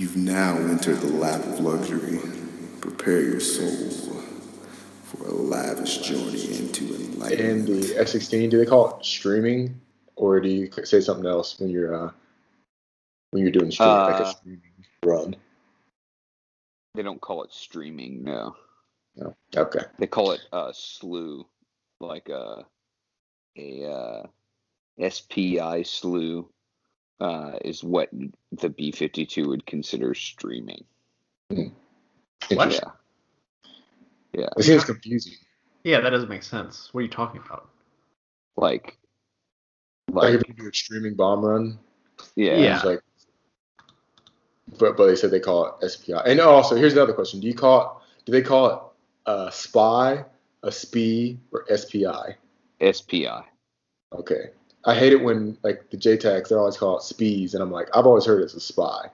You've now entered the lap of luxury. Prepare your soul for a lavish journey into And enlightenment. the F16, do they call it streaming, or do you say something else when you're uh, when you're doing streaming, like Uh, a streaming run? They don't call it streaming, no. No. Okay. They call it uh slew, like a a uh, SPI slew uh, is what the B fifty two would consider streaming. Interesting. Yeah, It seems confusing. Yeah, that doesn't make sense. What are you talking about? like Like, like if you do a streaming bomb run, yeah, Yeah. it's like, but but they said they call it SPI. And also, here's another question: Do you call it? Do they call it a spy, a SPI, or SPI? SPI. Okay. I hate it when like the JTACs they're always called it SPIs, and I'm like, I've always heard it's a spy.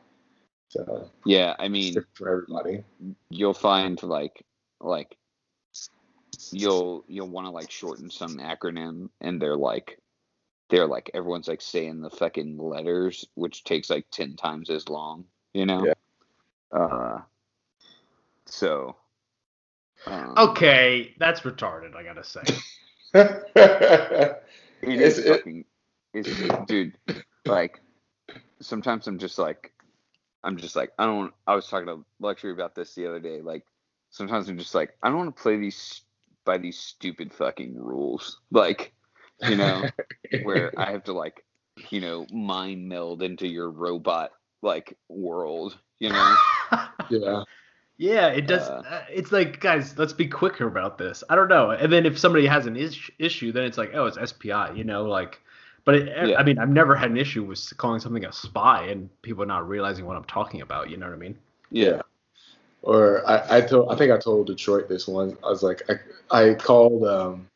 So Yeah, I mean for everybody. you'll find like like you'll you'll want to like shorten some acronym and they're like they're like everyone's like saying the fucking letters which takes like 10 times as long you know Yeah. uh so um, Okay, that's retarded. I gotta say. it It's- it- fucking it's dude like sometimes i'm just like i'm just like i don't i was talking to luxury about this the other day like sometimes i'm just like i don't want to play these by these stupid fucking rules like you know where i have to like you know mind meld into your robot like world you know yeah. Yeah, it does. Uh, Uh, it's like, guys, let's be quicker about this. I don't know. And then if somebody has an is- issue, then it's like, oh, it's SPI. You know, like. But it, Yeah. I mean, I've never had an issue with calling something a spy and people not realizing what I'm talking about. You know what I mean? yeah Or I, I told I think I told Detroit this one. I was like I, I called um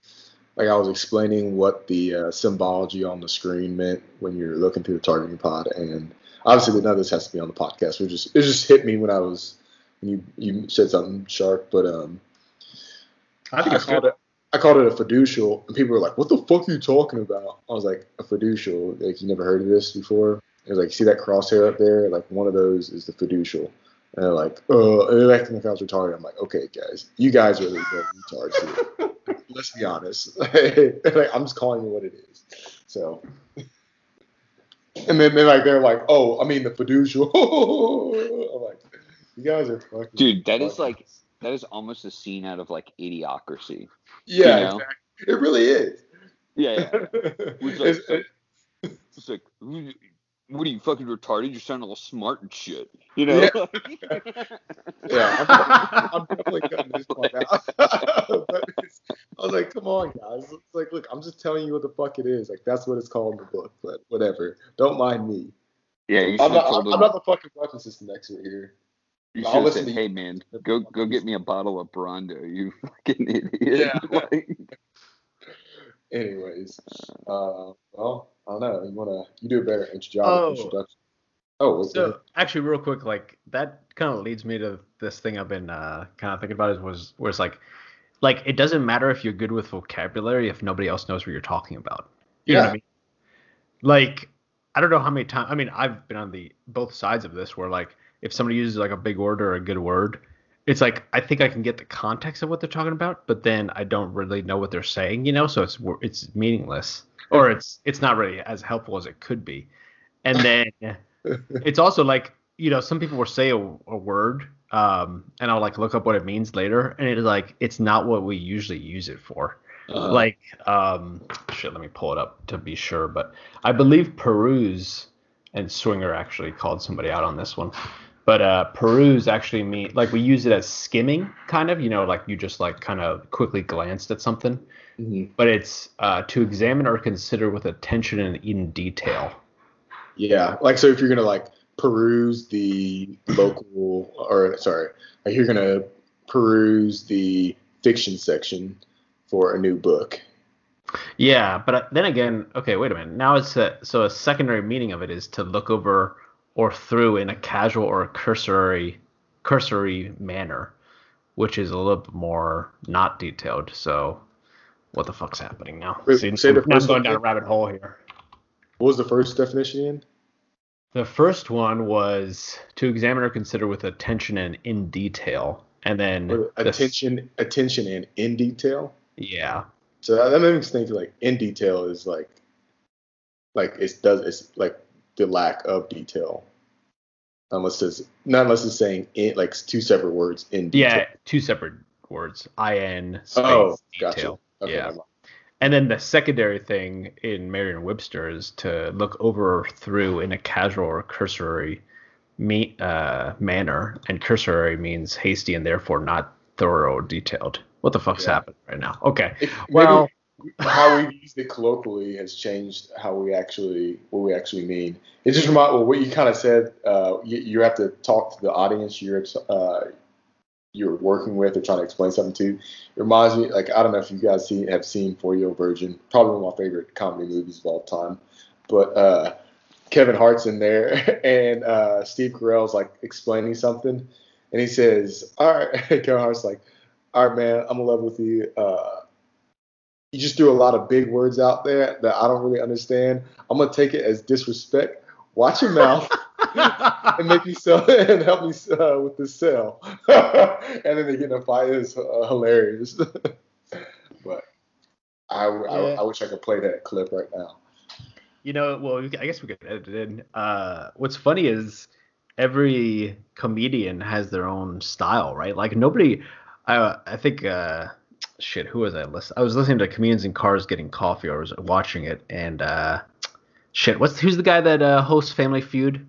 like I was explaining what the uh, symbology on the screen meant when you're looking through the targeting pod, and obviously none of this has to be on the podcast. It just it just hit me when I was you you said something sharp, but um I think I it's called good. it I called it a fiducial, and people were like, "What the fuck are you talking about?" I was like, "A fiducial. Like you never heard of this before?" It was like, "See that crosshair up there? Like one of those is the fiducial." And they're like, "Uh," and they're acting like I was retarded. I'm like, "Okay, guys, you guys are the retards here. Let's be honest. like, I'm just calling you what it is." So, and then they're like, they're like, "Oh, I mean the fiducial." I'm like, "You guys are fucking." dude that is fucking- like that is almost a scene out of like idiocracy yeah, you know? exactly. It really is. yeah yeah It's like- It's- it- It's like, what are you fucking retarded? You sound all smart and shit. You know? Yeah, I'm, I'm definitely cutting this part out. but it's, I was like, come on, guys. It's like, look, I'm just telling you what the fuck it is. Like, that's what it's called in the book, but whatever. Don't mind me. yeah, you I'm not, told I'm, not the fucking weapon system expert here. You should have said, "Hey man, go go get me a bottle of Brawndo, you fucking idiot." Yeah. Like, Anyways, uh, well, I don't know. You wanna, you do a better intro job Oh. introduction. Oh, what's So actually, real quick, like that kind of leads me to this thing I've been uh, kind of thinking about is was where it's like, like it doesn't matter if you're good with vocabulary if nobody else knows what you're talking about. You know what Yeah. I mean? Like, I don't know how many times. I mean, I've been on the both sides of this where like if somebody uses like a big word or a good word, it's like I think I can get the context of what they're talking about, but then I don't really know what they're saying. You know, so it's it's meaningless or it's it's not really as helpful as it could be. And then it's also like you know some people will say a, a word um and i'll like look up what it means later and it's like it's not what we usually use it for Uh, like um shit let me pull it up to be sure but i believe peruse and swinger actually called somebody out on this one but uh peruse actually mean like we use it as skimming kind of you know like you just like kind of quickly glanced at something mhm. but it's uh to examine or consider with attention and in detail Yeah, like so if you're gonna like peruse the local or sorry, like you're gonna peruse the fiction section for a new book. Yeah, but uh, then again, okay, wait a minute. Now it's a, so a secondary meaning of it is to look over or through in a casual or a cursory cursory manner, which is a little bit more not detailed. So, what the fuck's happening now? Wait, See, say the now I'm going down a rabbit hole here. What was the first definition again? The first one was to examine or consider with attention and in detail, and then Or the attention, attention, and in detail. yeah, So that, that makes me think like in detail is like, like it does it's like the lack of detail. Unless it's not unless it's saying in like two separate words in detail. yeah, two separate words, in space Oh, detail. gotcha. Okay, yeah. And then the secondary thing in Merriam-Webster is to look over or through in a casual or cursory me, uh, manner, and cursory means hasty and therefore not thorough or detailed. What the fuck's Yeah. happening right now? Okay, well, how we used it colloquially has changed how we actually what we actually mean. It just remind well, what you kind of said. Uh, you, you have to talk to the audience you're uh, you're working with or trying to explain something to. It reminds me, like I don't know if you guys see have seen For Your Virgin, probably one of my favorite comedy movies of all time. But uh, Kevin Hart's in there, and uh, Steve Carell's like explaining something, and he says, "All right," Kevin Hart's like, "All right, man, I'm in love with you." You just threw a lot of big words out there that I don't really understand. I'm gonna take it as disrespect. Watch your mouth and make me sell and help me uh, with the sale. and then they get in a fight. It's uh, hilarious. but I, I, Yeah. I wish I could play that clip right now. You know, well, I guess we could edit it in. Uh, what's funny is every comedian has their own style, right? Like nobody, I, I think, uh, shit, who was I listening? I was listening to comedians in cars getting coffee, or I was watching it, and uh, shit, what's who's the guy that uh, hosts Family Feud?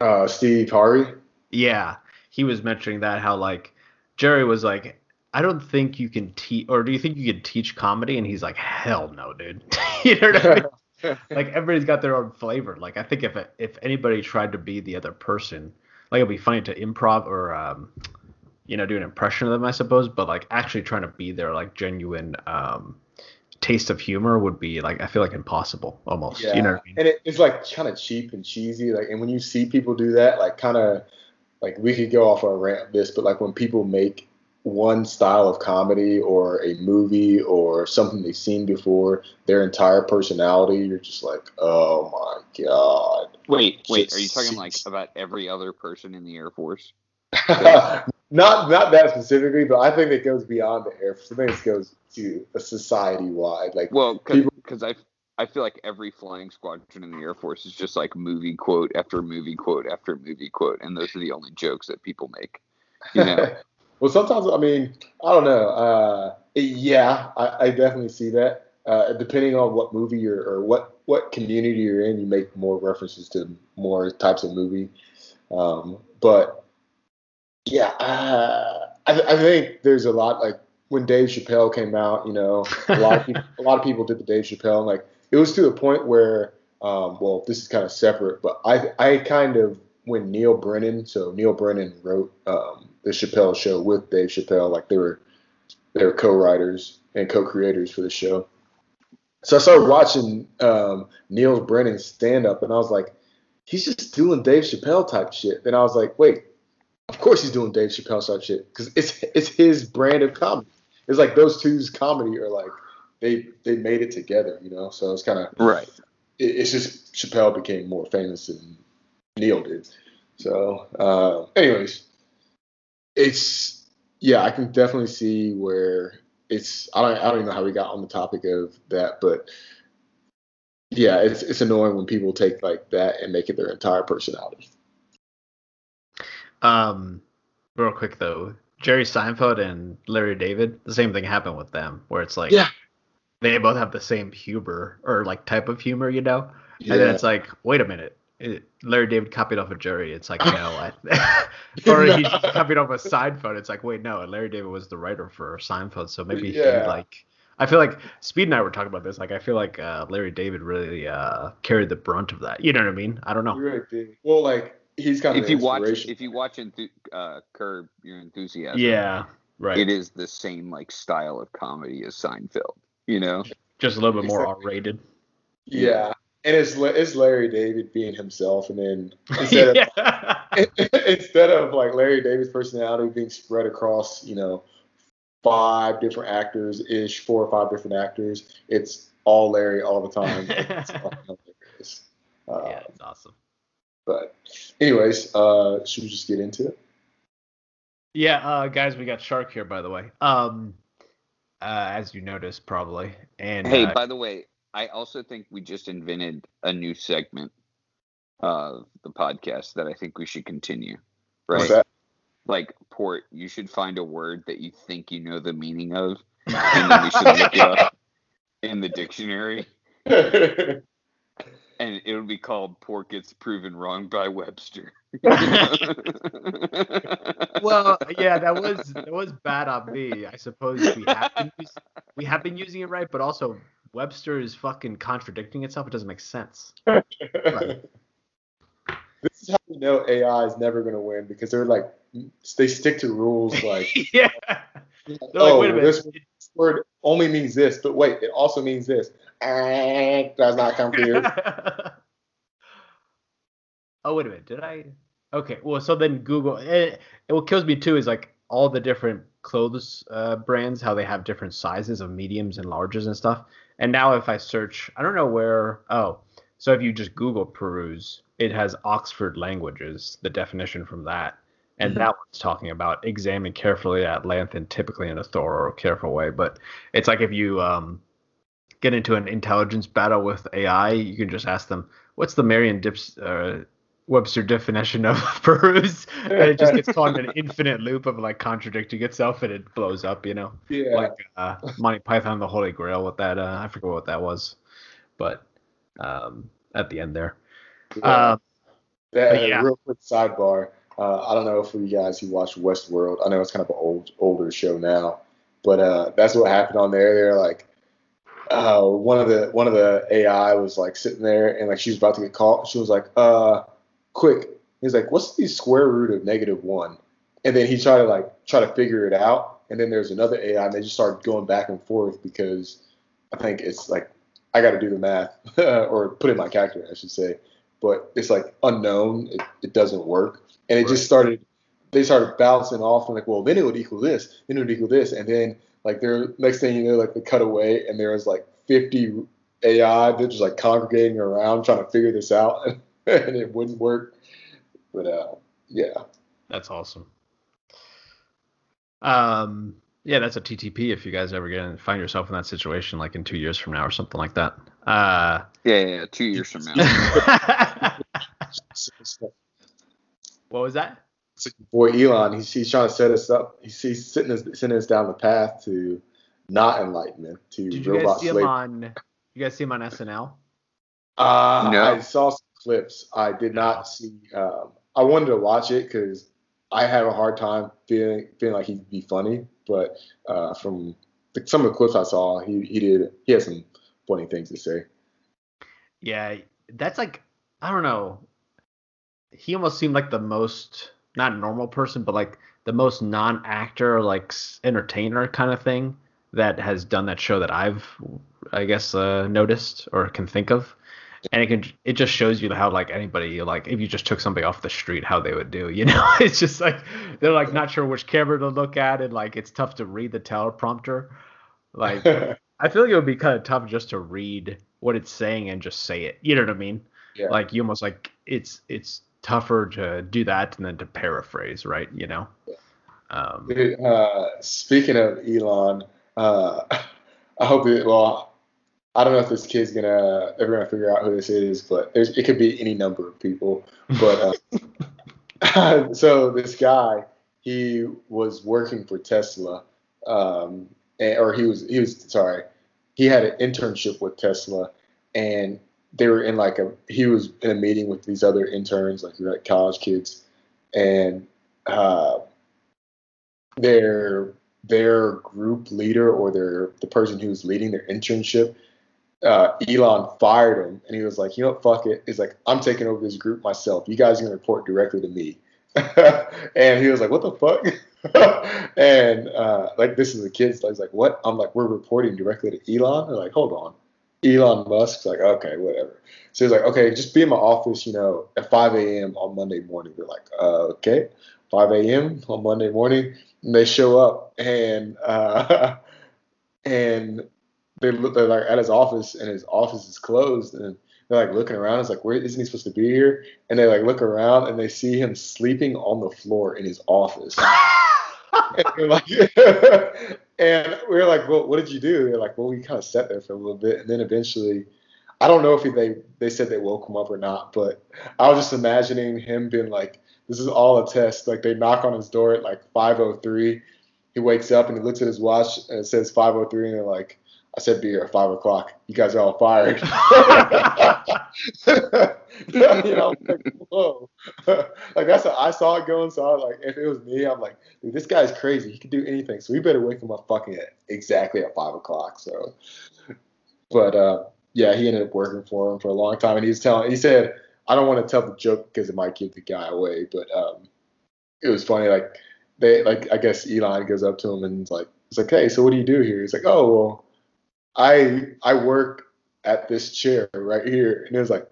Uh, Steve Harvey. Yeah, he was mentioning that how like Jerry was like, I don't think you can teach, or do you think you could teach comedy? And he's like, hell no, dude. you know what I mean? like everybody's got their own flavor. Like I think if if anybody tried to be the other person, like it'd be funny to improv or um, you know, do an impression of them, I suppose. But like actually trying to be their like genuine um taste of humor would be like I feel like impossible almost. Yeah, You know what I mean? and it, it's like kind of cheap and cheesy. Like, and when you see people do that, like kind of like we could go off on a rant of this, but like when people make one style of comedy or a movie or something they've seen before, their entire personality, you're just like, oh my god. Wait, wait. Are you talking like about every other person in the Air Force? not not that specifically, but I think it goes beyond the Air Force. I think it goes to a society wide. Like, Well, because I I feel like every flying squadron in the Air Force is just like movie quote after movie quote after movie quote, and those are the only jokes that people make. You know, well, sometimes I mean, I don't know. Uh, yeah, I, I definitely see that. Uh, depending on what movie you're or what what community you're in, you make more references to more types of movie. Um, but yeah, uh, I, I think there's a lot like when Dave Chappelle came out. You know, a lot of people, a lot of people did the Dave Chappelle, and like it was to the point where, um, well, this is kind of separate, but I I kind of when Neal Brennan, so Neal Brennan wrote um, the Chappelle Show with Dave Chappelle, like they were they were co-writers and co-creators for the show. So I started watching um, Neal Brennan's stand-up, and I was like, he's just doing Dave Chappelle type shit. Then I was like, wait, of course he's doing Dave Chappelle type shit because it's it's his brand of comedy. It's like those two's comedy are like they they made it together, you know. So it's kind of right? it, it's just Chappelle became more famous than Neal did. So, uh, anyways, it's yeah, I can definitely see where it's. I don't I don't even know how we got on the topic of that, but yeah, it's it's annoying when people take like that and make it their entire personality. Um, real quick though, Jerry Seinfeld and Larry David, the same thing happened with them, where it's like, Yeah. they both have the same humor or like type of humor, you know. Yeah. And then it's like, wait a minute, it, Larry David copied off of Jerry. It's like, no, I, or he No. copied off of Seinfeld. It's like, wait, no, Larry David was the writer for Seinfeld, so maybe Yeah. he like. I feel like Speed and I were talking about this. Like, I feel like uh, Larry David really uh, carried the brunt of that. You know what I mean? I don't know. Well, like he's kind of If you watch, if you watch Enthu- uh, Curb Your Enthusiasm, Yeah, right. it is the same like style of comedy as Seinfeld. You know, Just a little bit more Exactly. R-rated. yeah, and it's it's Larry David being himself, and then instead of instead of like Larry David's personality being spread across, you know, five different actors ish, four or five different actors, it's all Larry all the time. It's fucking hilarious. Uh, yeah, it's awesome. But anyways, uh, should we just get into it? Yeah, uh, guys, we got Shark here, by the way. Um, uh, as you noticed, probably. And Hey, uh, by the way, I also think we just invented a new segment of the podcast that I think we should continue. What's Right? Like, Port, you should find a word that you think you know the meaning of, and then we should look it up in the dictionary, that? and it would be called "Port Gets Proven Wrong by Webster." well, yeah, that was that was bad on me. I suppose we have been use, we have been using it right, but also Webster is fucking contradicting itself. It doesn't make sense. this is how we know AI is never going to win because they're like they stick to rules like yeah. They're like, oh wait a oh, minute. this word only means this, but wait, it also means this. Does not come clear. oh wait a minute, did I? Okay, well, so then Google. eh, what kills me too is like all the different clothes uh, brands, how they have different sizes of mediums and larges and stuff. And now if I search, I don't know where. Oh, so if you just Google peruse, it has Oxford languages, the definition from that. And Mhm. that one's talking about examine carefully at length and typically in a thorough or careful way. But it's like if you um, get into an intelligence battle with AI, you can just ask them, "What's the Merriam Dips, uh, Webster definition of peruse?" And it just gets caught in an infinite loop of like contradicting itself, and it blows up. You know, Yeah. like uh, Monty Python, the Holy Grail with that. Uh, I forget what that was, but um, at the end there. yeah. Uh, That, but yeah. real quick sidebar. Uh, I don't know if you guys who watch Westworld. I know it's kind of an old, older show now, but uh, that's what happened on there. They're like, uh, one of the one of the AI was like sitting there and like she was about to get caught. She was like, uh, quick. He's like, what's the square root of negative one? And then he tried to like try to figure it out. And then there's another AI, and they just started going back and forth because I think it's like I got to do the math or put in my calculator, I should say. But it's like unknown. It, it doesn't work, and it just started. They started bouncing off and like, well, then it would equal this, then it would equal this, and then like there, next thing you know, like they cut away, and there was like 50 AI that just like congregating around trying to figure this out, and it wouldn't work. But uh, yeah, That's awesome. Um, yeah, that's a TTP if you guys ever get in, find yourself in that situation, like in two years from now or something like that. Uh, yeah, yeah, yeah, two years from now. what was that? boy Elon, he's, he's trying to set us up. He's, he's sitting us, sending us down the path to not enlightenment, to Did you robot guys see him on? You guys see him on SNL? Uh, No. I saw some clips. I did not see. Um, I wanted to watch it because I have a hard time feeling feeling like he'd be funny. But uh, from the, some of the clips I saw, he he did he had some funny things to say. Yeah, that's like I don't know. He almost seemed like the most not normal person, but like the most non-actor, like entertainer kind of thing that has done that show that I've, I guess, uh, noticed or can think of. And it can it just shows you how like anybody like if you just took somebody off the street how they would do you know it's just like they're like not sure which camera to look at and like it's tough to read the teleprompter like I feel like it would be kind of tough just to read what it's saying and just say it. You know what I mean? Yeah. Like you almost like it's it's tougher to do that than to paraphrase, right? You know. Um, Dude, uh, speaking of Elon, uh, I hope it. Well, I don't know if this kid's gonna ever gonna figure out who this is, but it could be any number of people. But uh, so this guy, he was working for Tesla, um, and, or he was he was sorry, he had an internship with Tesla, and they were in like a he was in a meeting with these other interns, like like college kids, and uh, their their group leader or their the person who's leading their internship, uh, Elon fired him, and he was like, you know what, fuck it. He's like, I'm taking over this group myself. You guys are gonna report directly to me. and he was like, what the fuck? and uh, like this is a kid's. He's like, what? I'm like, we're reporting directly to Elon. They're like, hold on. Elon Musk's like, okay, whatever. So he's like, okay, just be in my office, you know, at 5 a.m. on Monday morning. They're like, uh, okay, 5 a.m. on Monday morning. And they show up and uh, and they look they're like at his office and his office is closed and they're like looking around. It's like, where isn't he supposed to be here? And they like look around and they see him sleeping on the floor in his office. and, we're like, and we are like, well, what did you do? They're like, well, we kind of sat there for a little bit, and then eventually, I don't know if he, they they said they woke him up or not, but I was just imagining him being like, this is all a test. Like they knock on his door at like 5:03. He wakes up and he looks at his watch and it says 5:03, and they're like, I said be here at five o'clock. You guys are all fired. you know, like, whoa. like that's how I saw it going. So I was like, if it was me, I'm like, dude, this guy's crazy. He could do anything. So we better wake him up fucking at exactly at five o'clock. So, but uh, yeah, he ended up working for him for a long time, and he's telling. He said, I don't want to tell the joke because it might give the guy away, but um, it was funny. Like they, like I guess Elon goes up to him and like, he's like, hey, so what do you do here? He's like, oh well I I work at this chair right here, and it was like,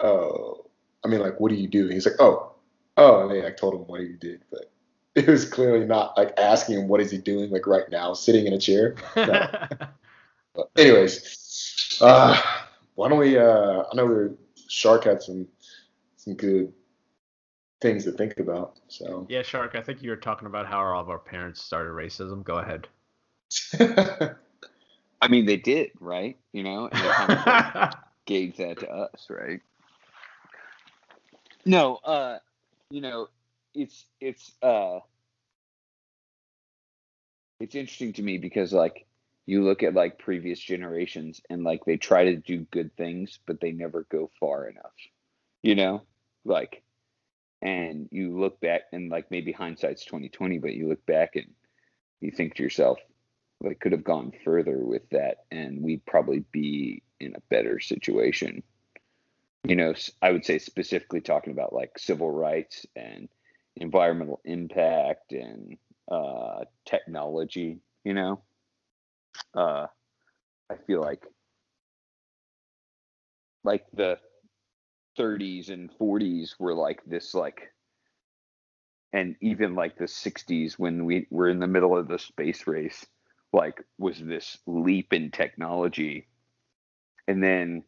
oh, I mean, like, what do you do? And he's like, oh, oh, and they like told him what he did, but it was clearly not like asking him what is he doing like right now, sitting in a chair. No. but anyways, uh, why don't we? Uh, I know we Shark had some some good things to think about. So yeah, Shark, I think you were talking about how all of our parents started racism. Go ahead. I mean, they did, right? You know, and they kind of like gave that to us, right? No, uh, you know, it's it's uh, it's interesting to me because like you look at like previous generations and like they try to do good things, but they never go far enough, you know, like, and you look back and like maybe hindsight's twenty twenty, but you look back and you think to yourself, they could have gone further with that and we'd probably be in a better situation. You know i would say specifically talking about like civil rights and environmental impact and uh, technology you know? Uh, i feel like like the 30s and 40s were like this like and even like the 60s when we were in the middle of the space race like was this leap in technology and then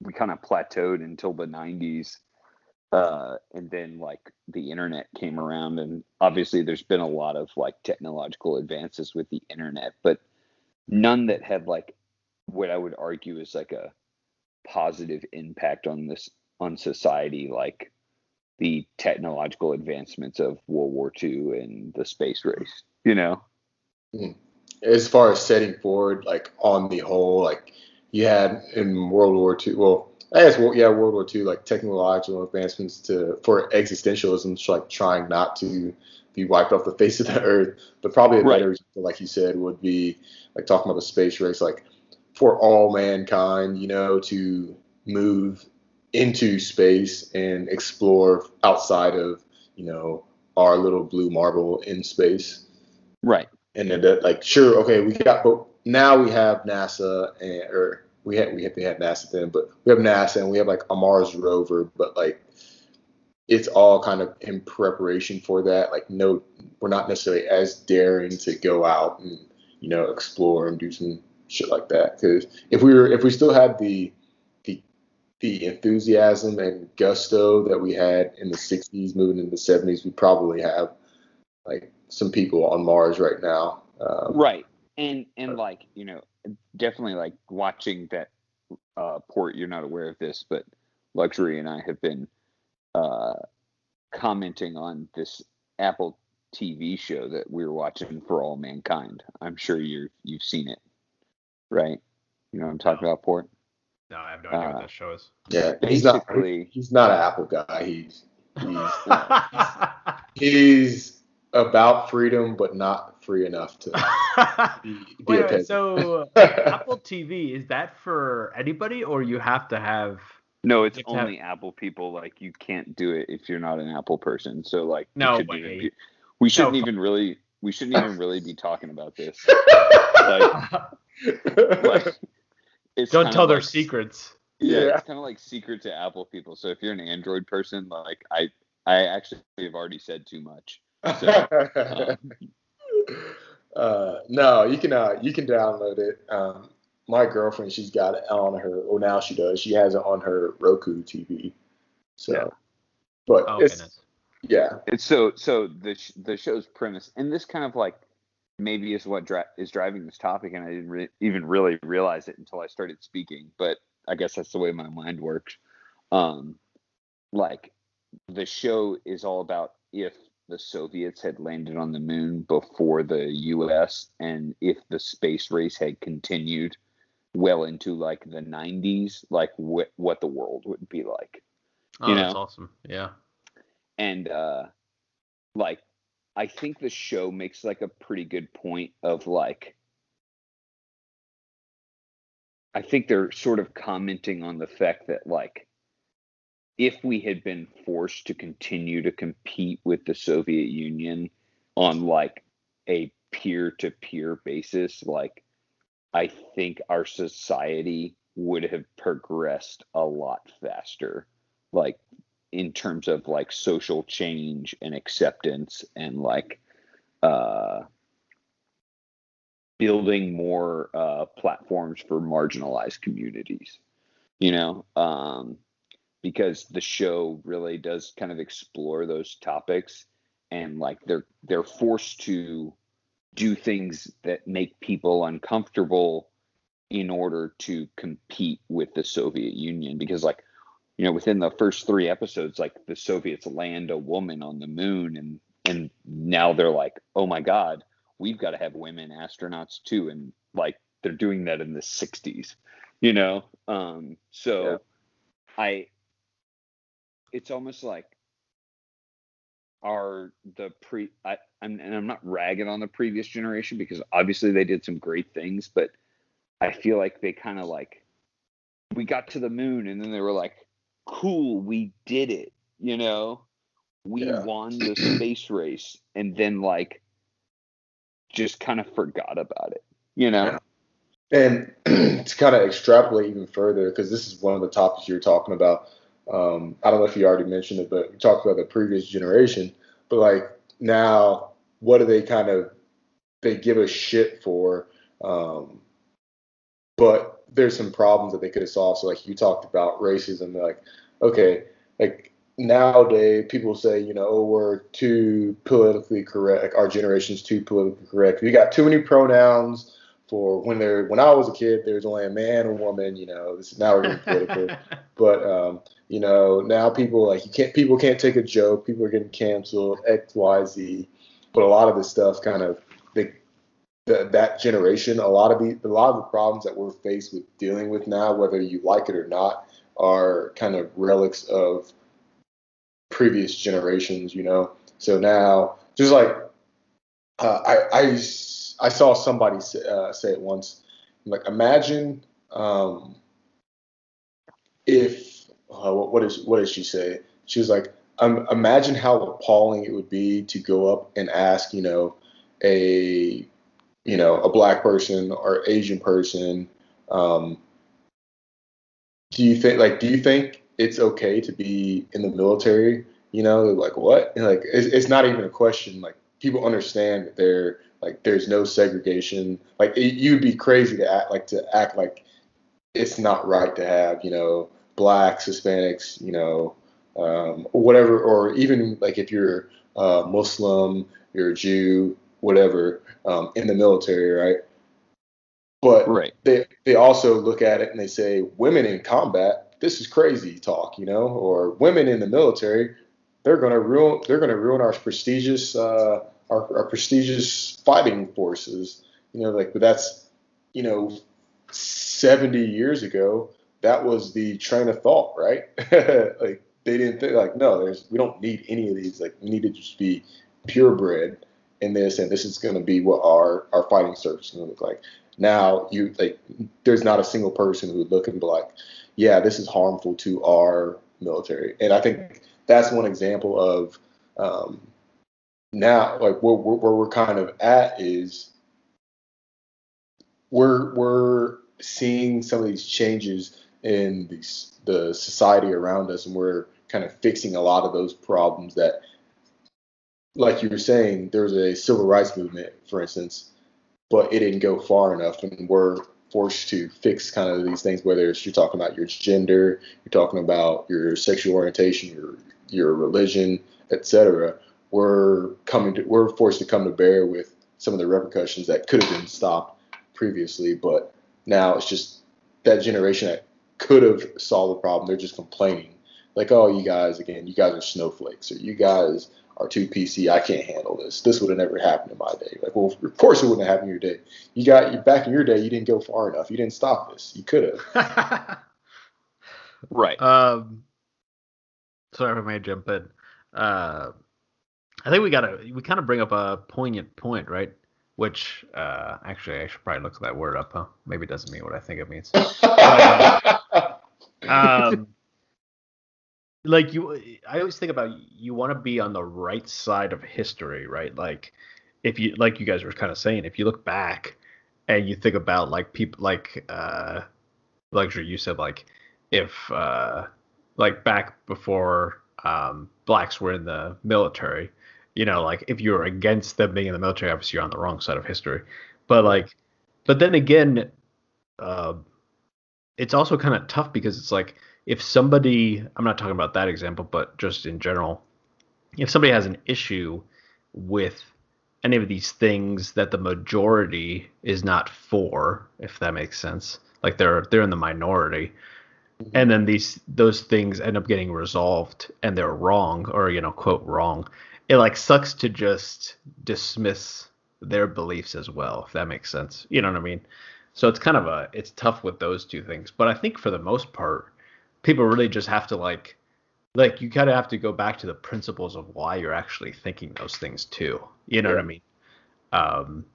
we kind of plateaued until the 90s uh, and then like the internet came around and obviously there's been a lot of like technological advances with the internet but none that had like what i would argue is like a positive impact on this on society like the technological advancements of world war ii and the space race you know. As far as setting forward, like on the whole, like you had in World War II, well, I guess well, yeah, World War II, like technological advancements to for existentialism, like trying not to be wiped off the face of the earth. But probably a right. better, like you said, would be like talking about the space race, like for all mankind, you know, to move into space and explore outside of, you know, our little blue marble in space. Right and then that like sure okay we got but now we have NASA and or we had we had, we had NASA then but we have NASA and we have like a Mars rover but like it's all kind of in preparation for that like no we're not necessarily as daring to go out and you know explore and do some shit like that because if we were if we still had the the the enthusiasm and gusto that we had in the 60s moving into the 70s we probably have like some people on Mars right now. Um, right, and and like you know, definitely like watching that uh, port. You're not aware of this, but Luxury and I have been uh, commenting on this Apple TV show that we are watching for all mankind. I'm sure you you've seen it, right? You know what I'm talking no. about, Port. No, I have no idea uh, what that show is. Yeah, he's not. He's not an Apple guy. He's he's, he's about freedom, but not free enough to be, be wait, wait, so Apple TV is that for anybody, or you have to have? No, it's only have... Apple people. Like you can't do it if you're not an Apple person. So like, no way. Be, we shouldn't no, even really. We shouldn't even really be talking about this. like, like, Don't tell their secrets. Yeah, yeah. it's kind of like secret to Apple people. So if you're an Android person, like I, I actually have already said too much. So, um, uh, no, you can uh, you can download it. Um, my girlfriend, she's got it on her. Well, now she does. She has it on her Roku TV. So, Yeah. but Oh, it's goodness. yeah, It's so so the sh- the show's premise, and this kind of like maybe is what dri- is driving this topic, and I didn't re- even really realize it until I started speaking. But I guess that's the way my mind works. Um, like the show is all about if the Soviets had landed on the moon before the U.S. and if the space race had continued well into like the 90s, like what what the world would be like Oh, you that's know? awesome. Yeah. and uh like i think the show makes like a pretty good point of like i think they're sort of commenting on the fact that like if we had been forced to continue to compete with the soviet union on like a peer-to-peer basis like i think our society would have progressed a lot faster like in terms of like social change and acceptance and like uh building more uh platforms for marginalized communities you know? Um because the show really does kind of explore those topics and like they're they're forced to do things that make people uncomfortable in order to compete with the Soviet Union. Because like you know within the first 3 episodes like the Soviets land a woman on the moon and and now they're like oh my god we've got to have women astronauts too. And like they're doing that in the 60s you know? Um so Yeah. I it's almost like are the pre I I'm, and I'm not ragging on the previous generation because obviously they did some great things, but I feel like they kind of like we got to the moon and then they were like, cool, we did it, you know, we Yeah. won the space race, and then like just kind of forgot about it, you know. Yeah. And to kind of extrapolate even further, because this is one of the topics you're talking about. Um, I don't know if you already mentioned it, but we talked about the previous generation. But like now, what do they kind of they give a shit for? Um, but there's some problems that they could have solved. So like you talked about racism, like okay, like nowadays people say, you know, oh, we're too politically correct. Our generation's too politically correct. We got too many pronouns for when they're when I was a kid, there was only a man and woman. You know, this is now we're getting political. but um, you know, now people like you can't people can't take a joke. People are getting canceled. X, Y, Z. But a lot of this stuff kind of they, the, that generation, a lot of the a lot of the problems that we're faced with dealing with now, whether you like it or not, are kind of relics of previous generations. You know, so now just like uh, I, I I saw somebody say, uh, say it once. Like imagine um, if uh, what, what is what did she say? She was like, um, imagine how appalling it would be to go up and ask, you know, a you know a black person or Asian person, um, do you think like do you think it's okay to be in the military? You know, like what? Like it's, it's not even a question. Like people understand that there like there's no segregation. Like it, you'd be crazy to act like to act like it's not right to have you know blacks, Hispanics, you know, um, whatever, or even like if you're uh, Muslim, you're a Jew, whatever, um, in the military, right? But Right. they they also look at it and they say women in combat, this is crazy talk, you know, or women in the military, they're gonna ruin they're gonna ruin our prestigious uh, our, our prestigious fighting forces, you know, like but that's you know 70 years ago that was the train of thought, right? like they didn't think like no, there's we don't need any of these. Like we need to just be purebred in this, and this is going to be what our our fighting service is going to look like. Now you like there's not a single person who would look and be like, yeah, this is harmful to our military, and I think that's one example of um, now like where, where, we're kind of at is we're we're seeing some of these changes in these, the society around us, and we're kind of fixing a lot of those problems that, like you were saying, there was a civil rights movement, for instance, but it didn't go far enough, and we're forced to fix kind of these things, whether it's you're talking about your gender, you're talking about your sexual orientation, your your religion, etc. We're coming to we're forced to come to bear with some of the repercussions that could have been stopped previously, but now it's just that generation that could have solved the problem. They're just complaining, like, "Oh, you guys again, you guys are snowflakes, or you guys are too PC. I can't handle this. This would have never happened in my day." Like, well, of course it wouldn't have happened in your day. You got you back in your day. You didn't go far enough. You didn't stop this. You could have. Right. um, sorry if I may jump in. Uh, I think we gotta we kind of bring up a poignant point, right? Which uh, actually I should probably look that word up. Huh? Maybe it doesn't mean what I think it means. um, like you, I always think about you want to be on the right side of history, right? Like if you, like you guys were kind of saying, if you look back and you think about like people, like uh, luxury, you said like if uh, like back before um, blacks were in the military, you know, like if you were against them being in the military, obviously you're on the wrong side of history. But like, but then again, uh, it's also kind of tough because it's like if somebody, I'm not talking about that example, but just in general, if somebody has an issue with any of these things that the majority is not for, if that makes sense, like they're they're in the minority, and then these those things end up getting resolved and they're wrong or you know quote wrong. It like sucks to just dismiss their beliefs as well if that makes sense. You know what i mean? So it's kind of a it's tough with those two things. But i think for the most part people really just have to like like you kind of have to go back to the principles of why you're actually thinking those things too. You know what i mean? Um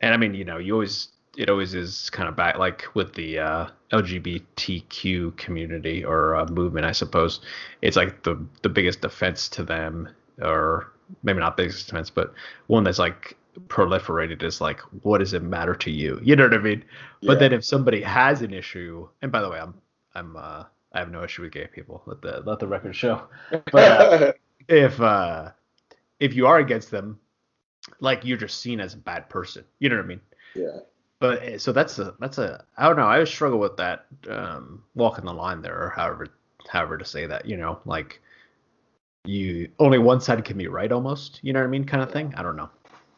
and i mean you know you always it always is kind of back like with the uh, LGBTQ community or uh, movement, I suppose. It's like the the biggest defense to them, or maybe not biggest defense, but one that's like proliferated is like, what does it matter to you? You know what I mean? Yeah. But then if somebody has an issue, and by the way, I'm I'm uh, I have no issue with gay people. Let the let the record show. But uh, if uh, if you are against them, like you're just seen as a bad person. You know what I mean? yeah. But eh, so that's a that's a I don't know. I struggle with that um, walking the line there, or however however to say that. You know, like you only one side can be right, almost. You know what I mean, kind of thing. I don't know.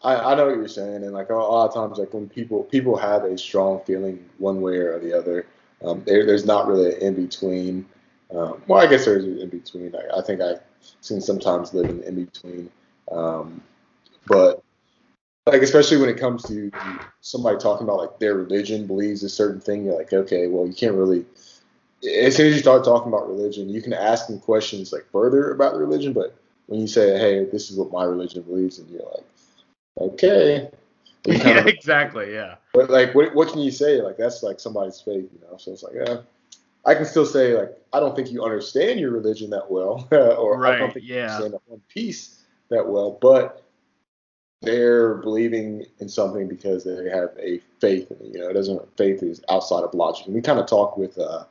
I, I know what you're saying, and like a lot of times, like when people people have a strong feeling one way or the other, um, there, there's not really an in between. Um, well, I guess there's an in between. I, I think I've seen sometimes live in in between, um, but like especially when it comes to somebody talking about like their religion believes a certain thing, you're like, okay, well, you can't really. As soon as you start talking about religion, you can ask them questions like further about the religion, but when you say, hey, this is what my religion believes, and you're like, okay. Yeah, of- exactly. Yeah. but like, what, what can you say? Like, that's like somebody's faith, you know. So it's like, yeah, I can still say like, I don't think you understand your religion that well, or I don't think you understand the one piece that well. But they're believing in something because they have a faith in it. You know, it doesn't faith is outside of logic. And we kind of talk with uh,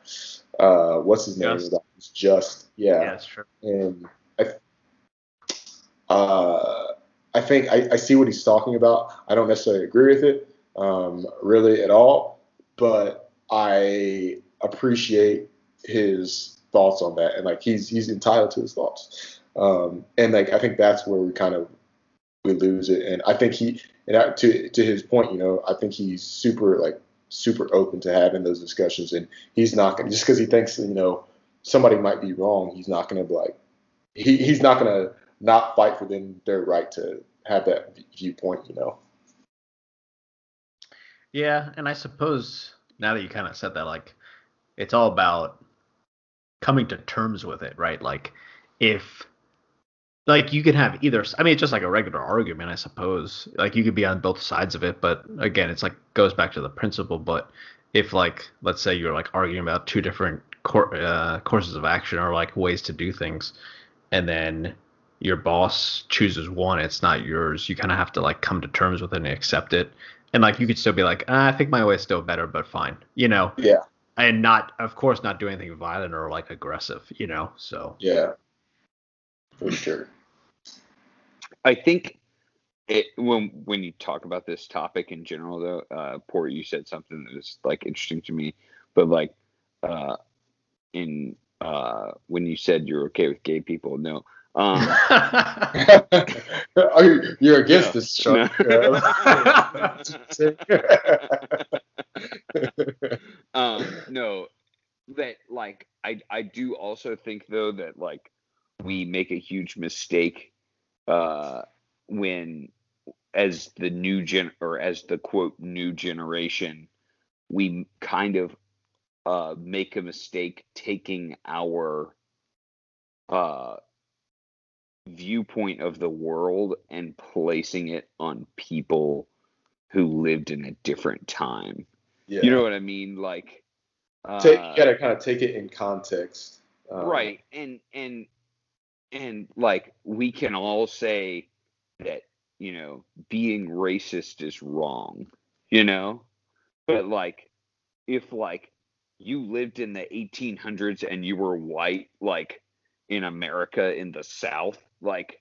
uh, what's his name? Just. This? Just yeah Yeah, that's true. and I, uh, I think I, I see what he's talking about. I don't necessarily agree with it, um, really at all, but I appreciate his thoughts on that, and like he's he's entitled to his thoughts, um, and like I think that's where we kind of we lose it, and I think he and to to his point, you know, I think he's super like super open to having those discussions, and he's not gonna just because he thinks you know somebody might be wrong, he's not gonna like he, he's not gonna not fight for them their right to have that viewpoint, you know. Yeah, and I suppose now that you kind of said that, like, it's all about coming to terms with it, right? Like, if, like, you can have either, I mean, it's just like a regular argument, I suppose. Like, you could be on both sides of it, but again, it's like, goes back to the principle. But if, like, let's say you're like arguing about two different cour uh, courses of action or like ways to do things, and then your boss chooses one, it's not yours, you kind of have to like come to terms with it and accept it and like you could still be like ah, i think my way is still better but fine you know Yeah, and not of course not do anything violent or like aggressive you know so yeah, for sure. I think it when when you talk about this topic in general though, uh Port, you said something that was like interesting to me. But like uh in uh when you said you're okay with gay people, no. Um Are you, you're against No, this, Chuck? um no that like i i do also think though that like we make a huge mistake uh when as the new gen or as the quote new generation we kind of uh make a mistake taking our uh viewpoint of the world and placing it on people who lived in a different time yeah. you know what I mean? Like, uh, take, you gotta kind of take it in context. Um, right? And and and like we can all say that you know being racist is wrong, you know, but like if like you lived in the 1800s and you were white, like in America in the South, like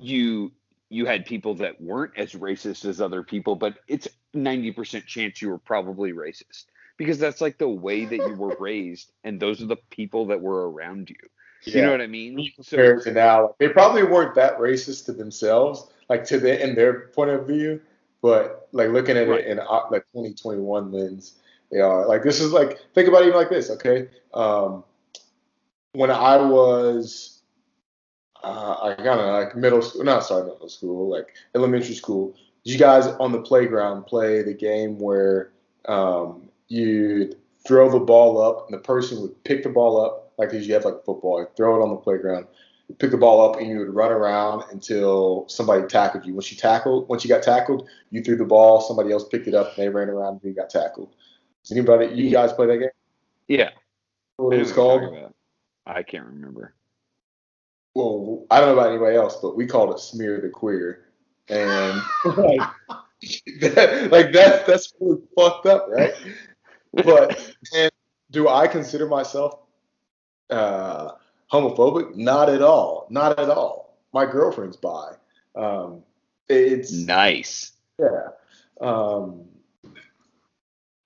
you you had people that weren't as racist as other people, but it's 90% chance you were probably racist because that's like the way that you were raised and those are the people that were around you. You know what I mean? compared to now, they probably weren't that racist to themselves, like to the in their point of view, but like looking at Right. it in uh, like 2021 lens, they are like this is like think about it even like this, okay? Um, when I was, uh, I kind of like middle school, not sorry, middle school, like elementary school. Did you guys on the playground play the game where um, you'd throw the ball up and the person would pick the ball up, like you have like football, you'd throw it on the playground, you'd pick the ball up and you would run around until somebody tackled you. Once you tackled, once you got tackled, you threw the ball, somebody else picked it up and they ran around and you got tackled. Does anybody, you guys play that game? Yeah. What it was called? I can't remember. well, I don't know about anybody else, but we called it smear the queer, and like, that, like that, that's really fucked up, right? But and do I consider myself uh, homophobic? Not at all, not at all. My girlfriend's bi. Um, it's Nice. yeah. Um,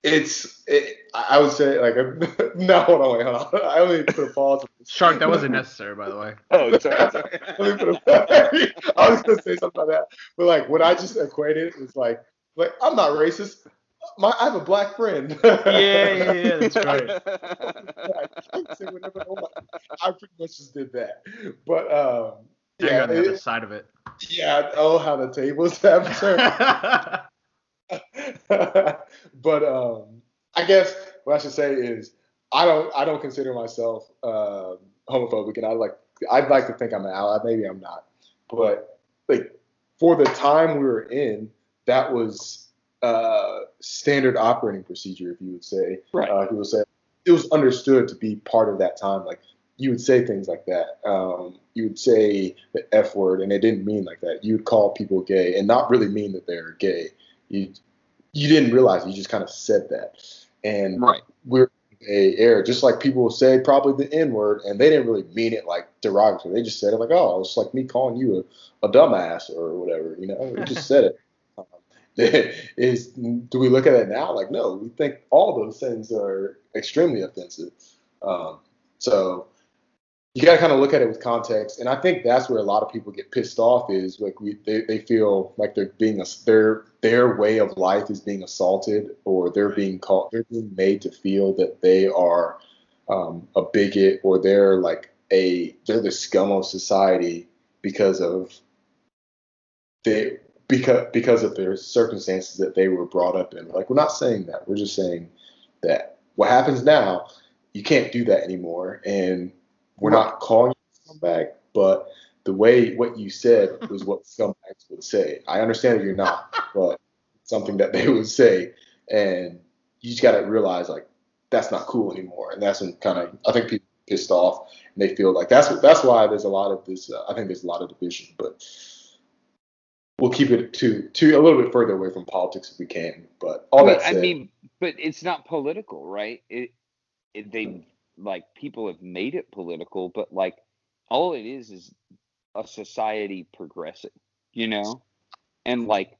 it's it, I I would say like no hold on wait hold on I only put a pause. Shark, that wasn't necessary, by the way. Oh, sorry. sorry. Let me put a- I was gonna say something about that, but like what I just equated was like, like I'm not racist. My I have a black friend. Yeah, yeah, yeah, that's right. I can say whatever I want. I pretty much just did that, but um, yeah, on the other side of it. yeah. Oh, how the tables have turned. but um, I guess what I should say is I don't I don't consider myself um homophobic, and I like I'd like to think I'm an ally. Maybe I'm not, but like for the time we were in, that was uh, standard operating procedure, if you would say. Right. Uh, people say it was understood to be part of that time. Like you would say things like that. Um, you would say the F word, and it didn't mean like that. You would call people gay, and not really mean that they're gay. You you didn't realize it, you just kind of said that, and right. we're a era just like people will say probably the N word, and they didn't really mean it like derogatory. They just said it like, oh, it's like me calling you a, a dumbass or whatever. You know, we just said it. Is do we look at it now? Like no we think all those things are extremely offensive. Um, so you got to kind of look at it with context and i think that's where a lot of people get pissed off is like we they, they feel like they're being a their their way of life is being assaulted or they're being called they're being made to feel that they are um, a bigot or they're like a they're the scum of society because of they because because of their circumstances that they were brought up in. Like we're not saying that. We're just saying that what happens now, you can't do that anymore. And we're not calling you scumbag, but the way what you said was what scumbags would say. I understand that you're not, but something that they would say, and you just got to realize like that's not cool anymore. And that's when kind of I think people pissed off and they feel like that's what that's why there's a lot of this. Uh, I think there's a lot of division, but we'll keep it to to a little bit further away from politics if we can. But all Wait, that I mean, but it's not political, right? It, it they mm-hmm. like people have made it political, but like all it is is a society progressing. you know? And mm-hmm. like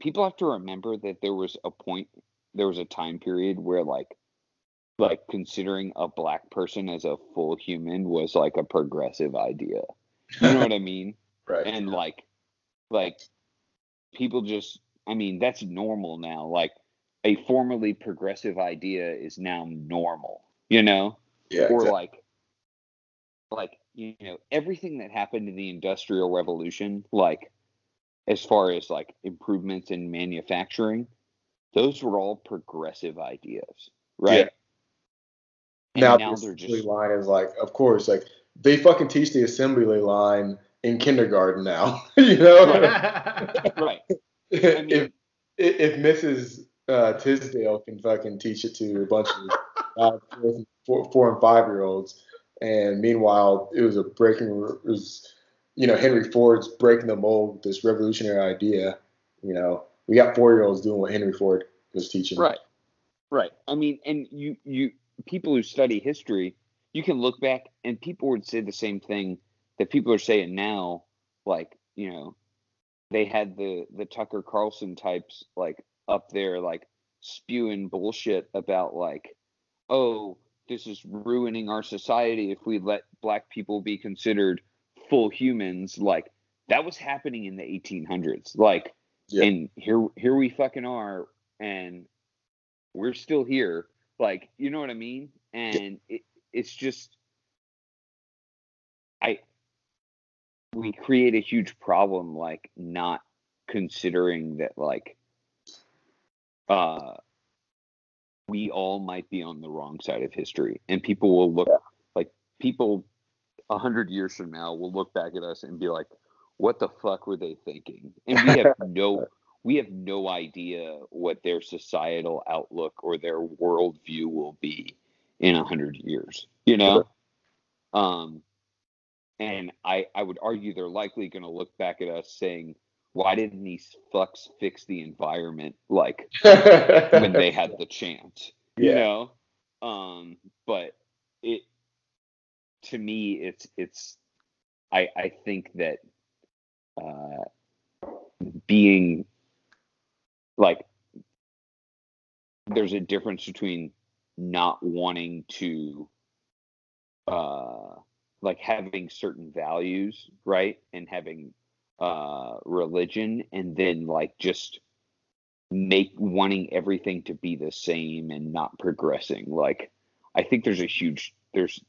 people have to remember that there was a point there was a time period where like like considering a black person as a full human was like a progressive idea. You know what I mean? Right. And like like people just I mean that's normal now. Like a formerly progressive idea is now normal, you know? yeah. or exactly. like like you know everything that happened in the industrial revolution like as far as like improvements in manufacturing those were all progressive ideas right And now, now the they're assembly just line is like, of course, like they fucking teach the assembly line in kindergarten now. you know, right if, I mean- if if Mrs. Uh, Tisdale can fucking teach it to a bunch of uh, four, and five year olds, and meanwhile it was a breaking, it was you know Henry Ford's breaking the mold, this revolutionary idea. You know, we got four year olds doing what Henry Ford was teaching. right right i mean and you you people who study history you can look back and people would say the same thing that people are saying now like you know they had the the tucker carlson types like up there like spewing bullshit about like oh this is ruining our society if we let black people be considered full humans. Like that was happening in the 1800s like Yeah. and here here we fucking are and we're still here. Like you know what i mean? And it, it's just i we create a huge problem like not considering that like uh we all might be on the wrong side of history. And people will look like people a hundred years from now will look back at us and be like what the fuck were they thinking? And we have no we have no idea what their societal outlook or their worldview will be in a hundred years you know? Um and i i would argue they're likely going to look back at us saying why didn't these fucks fix the environment like when they had the chance? You know? Um but it to me it's it's i i think that uh being like there's a difference between not wanting to uh like having certain values right and having uh religion and then like just make wanting everything to be the same and not progressing. Like i think there's a huge there's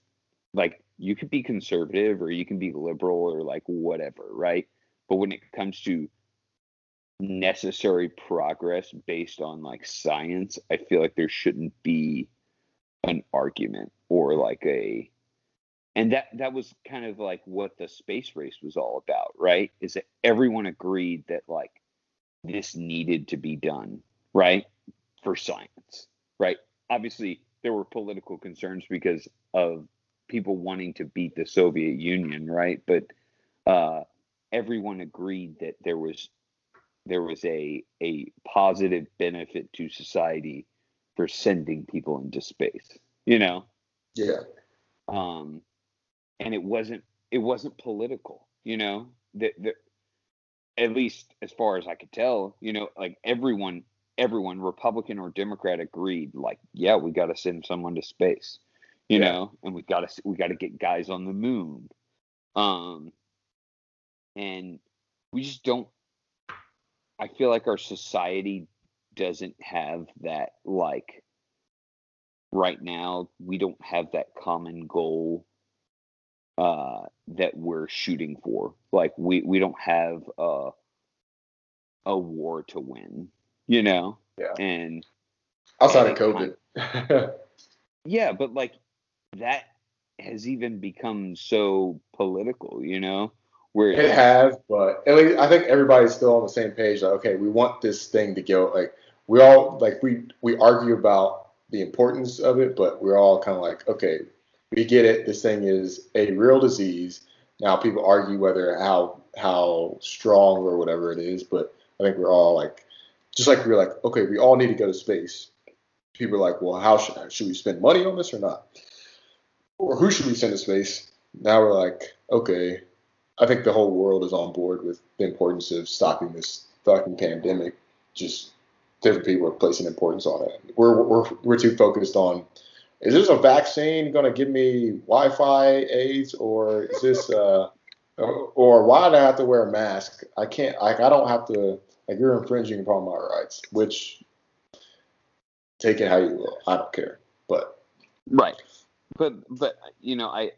like you could be conservative or you can be liberal or like whatever right? But when it comes to necessary progress based on like science i feel like there shouldn't be an argument or like a and that that was kind of like what the space race was all about right? Is that everyone agreed that like this needed to be done right for science right? Obviously there were political concerns because of people wanting to beat the soviet union right? But uh everyone agreed that there was there was a a positive benefit to society for sending people into space you know? Yeah. um and it wasn't it wasn't political you know that that at least as far as i could tell you know like everyone everyone republican or democrat agreed like yeah we got to send someone to space you Yeah. know and we got to we got to get guys on the moon um and we just don't i feel like our society doesn't have that like right now we don't have that common goal uh that we're shooting for like we we don't have a a war to win you know Yeah. and Outside and of COVID. yeah but like that has even become so political you know where It has, but at least I think everybody's still on the same page. Like, okay, we want this thing to go. Like, we all like we we argue about the importance of it, but we're all kind of like, okay, we get it. This thing is a real disease. Now people argue whether how how strong or whatever it is, but I think we're all like, just like we're like, okay, we all need to go to space. People are like, well, how should should we spend money on this or not? Or who should we send to space? Now we're like, okay, I think the whole world is on board with the importance of stopping this fucking pandemic. Just different people are placing importance on it. We're we're we're too focused on is this a vaccine going to give me Wi-Fi aids or is this uh or why do I have to wear a mask? I can't like I don't have to like you're infringing upon my rights, which take it how you will. I don't care. But Right. But but you know, I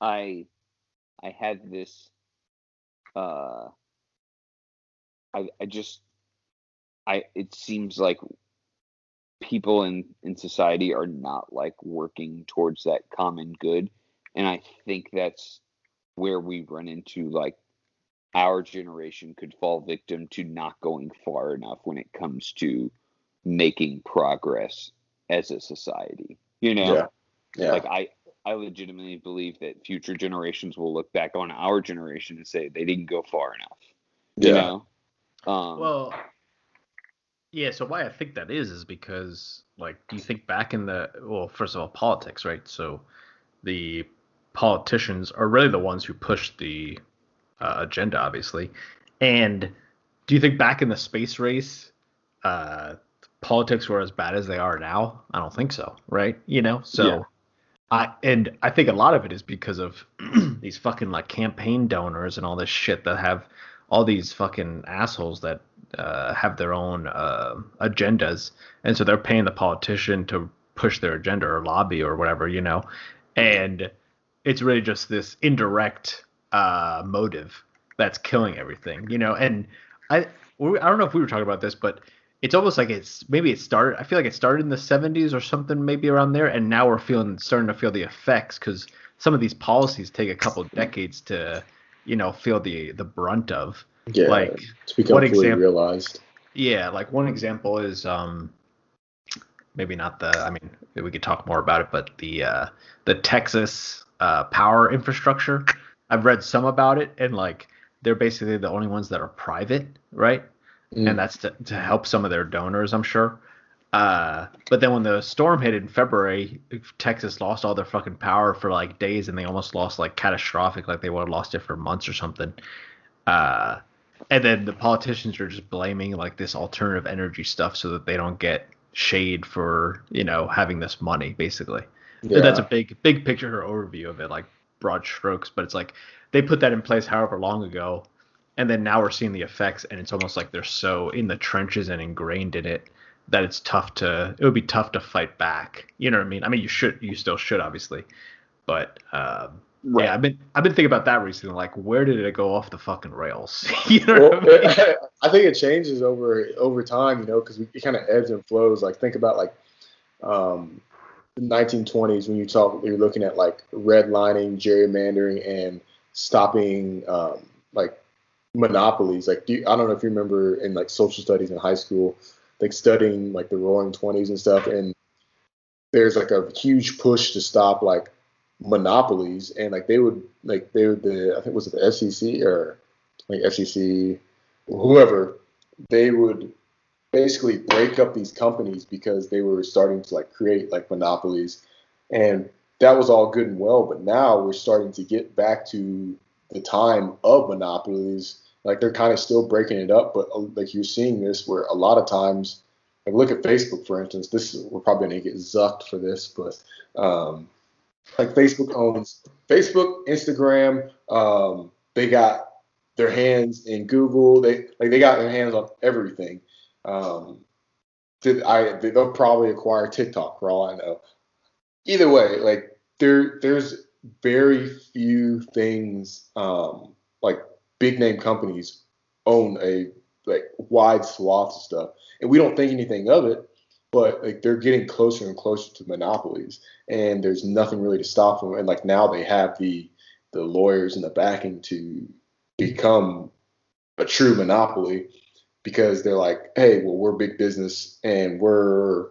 I I had this uh I I just I it seems like people in in society are not like working towards that common good and I think that's where we run into like our generation could fall victim to not going far enough when it comes to making progress as a society. You know, yeah. Yeah. like I I legitimately believe that future generations will look back on our generation and say they didn't go far enough. You yeah. know? Um, Well, yeah. So why I think that is is because like, do you think back in the well, first of all, politics, right? So the politicians are really the ones who push the uh, agenda, obviously. And do you think back in the space race, uh, politics were as bad as they are now? I don't think so, right? You know, so. Yeah. I and I think a lot of it is because of these fucking like campaign donors and all this shit that have all these fucking assholes that uh, have their own uh, agendas, and so they're paying the politician to push their agenda or lobby or whatever, you know, and it's really just this indirect uh, motive that's killing everything, you know. And I I don't know if we were talking about this, but it's almost like it's maybe it started. I feel like it started in the 70s or something, maybe around there, and now we're feeling starting to feel the effects because some of these policies take a couple decades to, you know, feel the the brunt of. Yeah. like, to become what fully example- realized. Yeah, like one example is um maybe not the I mean we could talk more about it, but the uh the Texas uh power infrastructure. I've read some about it and like they're basically the only ones that are private, right? Mm. And that's to, to help some of their donors, I'm sure. Uh, but then when the storm hit in February, Texas lost all their fucking power for like days, and they almost lost like catastrophic, like they would have lost it for months or something. Uh, and then the politicians are just blaming like this alternative energy stuff so that they don't get shade for you know having this money, basically. yeah. That's a big big picture overview of it, like broad strokes. But it's like they put that in place however long ago, and then now we're seeing the effects, and it's almost like they're so in the trenches and ingrained in it that it's tough to it would be tough to fight back. You know what I mean? I mean you should you still should obviously, but um, right. yeah, I've been I've been thinking about that recently. Like where did it go off the fucking rails? you know well, I mean? I think it changes over over time, you know, because it kind of ebbs and flows. Like think about like um, the 1920s when you talk, you're looking at like redlining, gerrymandering, and stopping um, like monopolies. Like do you, I don't know if you remember in like social studies in high school, like studying like the Roaring Twenties and stuff, and there's like a huge push to stop like monopolies, and like they would like they would the I think it was the SEC or like FCC whoever they would basically break up these companies because they were starting to like create like monopolies. And that was all good and well but now we're starting to get back to the time of monopolies. Like they're kind of still breaking it up but uh, like you're seeing this where a lot of times like look at facebook for instance. This is, we're probably to get zucked for this but um like facebook owns facebook instagram um they got their hands in Google. They like they got their hands on everything. Um, did I? They'll probably acquire TikTok for all I know. Either way, like there, there's very few things um, like big name companies own a like wide swath of stuff, and we don't think anything of it. But like they're getting closer and closer to monopolies, and there's nothing really to stop them. And like now they have the the lawyers and the backing to become a true monopoly because they're like, hey, well, we're big business and we're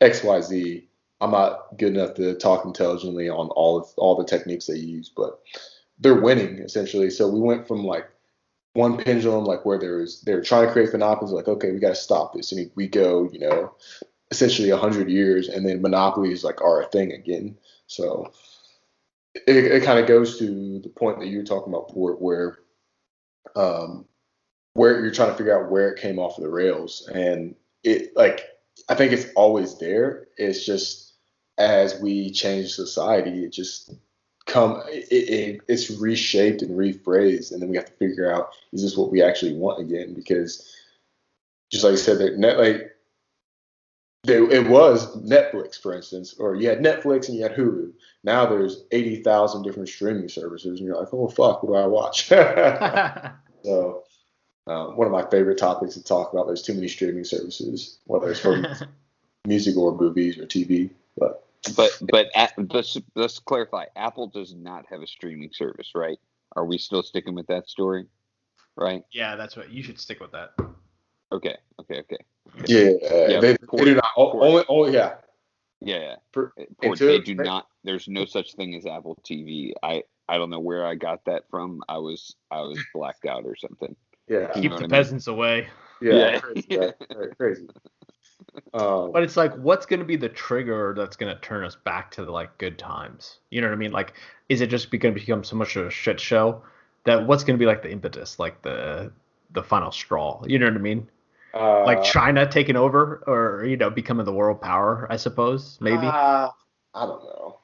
XYZ. I'm not good enough to talk intelligently on all of all the techniques they use, but they're winning essentially. So we went from like one pendulum, like where there was they're trying to create monopolies, like okay, we got to stop this, and we go, you know, essentially hundred years, and then monopolies like are a thing again. So it, it kind of goes to the point that you were talking about, Port, where um, where you're trying to figure out where it came off of the rails, and it like I think it's always there. It's just as we change society, it just come it, it, it's reshaped and rephrased, and then we have to figure out is this what we actually want again? Because just like I said, that net like there, it was Netflix, for instance, or you had Netflix and you had Hulu. Now there's 80,000 different streaming services, and you're like, oh, fuck, what do I watch? so, uh, one of my favorite topics to talk about, there's too many streaming services, whether it's for music or movies or TV. But, but, but at, let's, let's clarify Apple does not have a streaming service, right? Are we still sticking with that story? Right? yeah, that's what you should stick with that. Okay, okay, okay. Yeah, Yeah, they, port- they do not, o- port. only, only, yeah. Yeah, yeah. For, Or until- they do not. There's no such thing as Apple TV. I I don't know where I got that from. I was I was blacked out or something. yeah, Keep the what I mean? peasants away. yeah, Yeah. crazy, right, right, crazy. Um, But it's like, what's going to be the trigger that's going to turn us back to the like good times? You know what I mean? Like, is it just going to become so much of a shit show that what's going to be like the impetus, like the the final straw? You know what I mean? Uh, Like China taking over, or you know, becoming the world power? I suppose maybe. Uh, I don't know.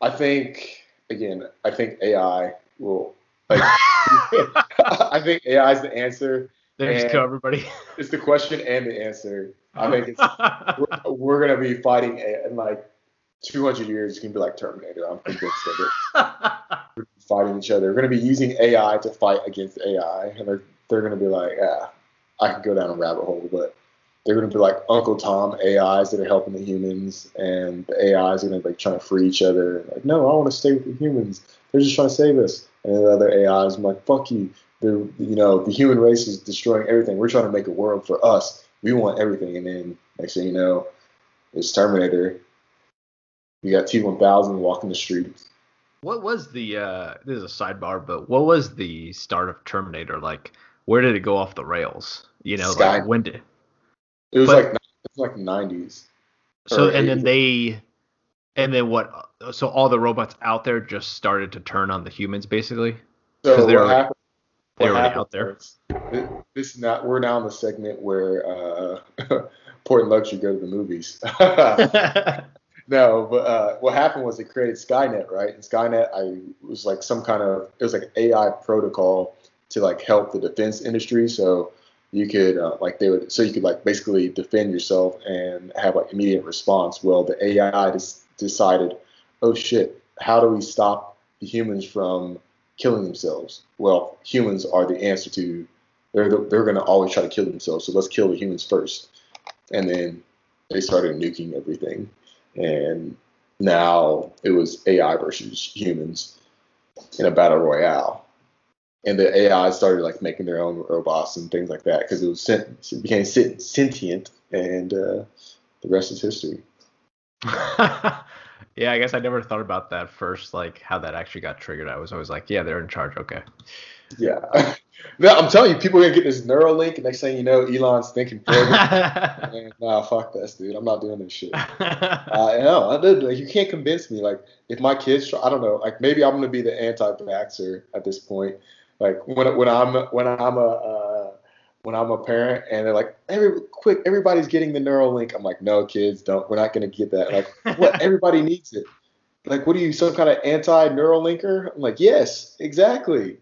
I think again, I think AI will. Like, I think AI is the answer. Just and- everybody. It's the question and the answer. I think it's we're, we're gonna be fighting in like 200 years. It's gonna be like Terminator. I'm convinced of it. We're fighting each other. We're gonna be using AI to fight against AI, and they're they're gonna be like, ah, I could go down a rabbit hole, but they're gonna be like Uncle Tom AIs that are helping the humans, and the AIs are gonna be like trying to free each other. Like, no, I want to stay with the humans. They're just trying to save us. And the other AIs, I'm like, fuck you. The you know the human race is destroying everything. We're trying to make a world for us. We want everything, and then next thing you know, it's Terminator. You got T1000 walking the streets. What was the uh this is a sidebar, but what was the start of Terminator like? Where did it go off the rails? You know, Sky. like when did It was But- like it was like 90s. so and then they and then what so all the robots out there just started to turn on the humans basically? So what they're already- happened? they're already out there. This is not. We're now in the segment where uh, Port and Luxury go to the movies. No, but uh, what happened was they created Skynet, right? And Skynet, I was like some kind of it was like AI protocol to like help the defense industry. So you could uh, like they would so you could like basically defend yourself and have like immediate response. Well, the AI just decided, oh shit, how do we stop the humans from killing themselves? Well, humans are the answer to they're the, they're going to always try to kill themselves. So let's kill the humans first, and then they started nuking everything and now it was AI versus humans in a battle royale. And the AI started like making their own robots and things like that because it was sent, it became sentient, and uh, the rest is history. yeah, I guess I never thought about that first, like how that actually got triggered. I was always like, yeah, they're in charge. Okay. Yeah, no, I'm telling you, people are gonna get this Neuralink, and next thing you know, Elon's thinking. And, nah, fuck this, dude. I'm not doing this shit. Uh, no, I did. Like, you can't convince me. Like, if my kids, try, I don't know. Like, maybe I'm gonna be the anti-vaxxer at this point. Like, when when I'm when I'm a uh, when I'm a parent, and they're like, every quick, everybody's getting the Neuralink. I'm like, no, kids, don't. We're not gonna get that. Like, what? Everybody needs it. Like, what are you, some kind of anti-Neuralinker? I'm like, yes, exactly.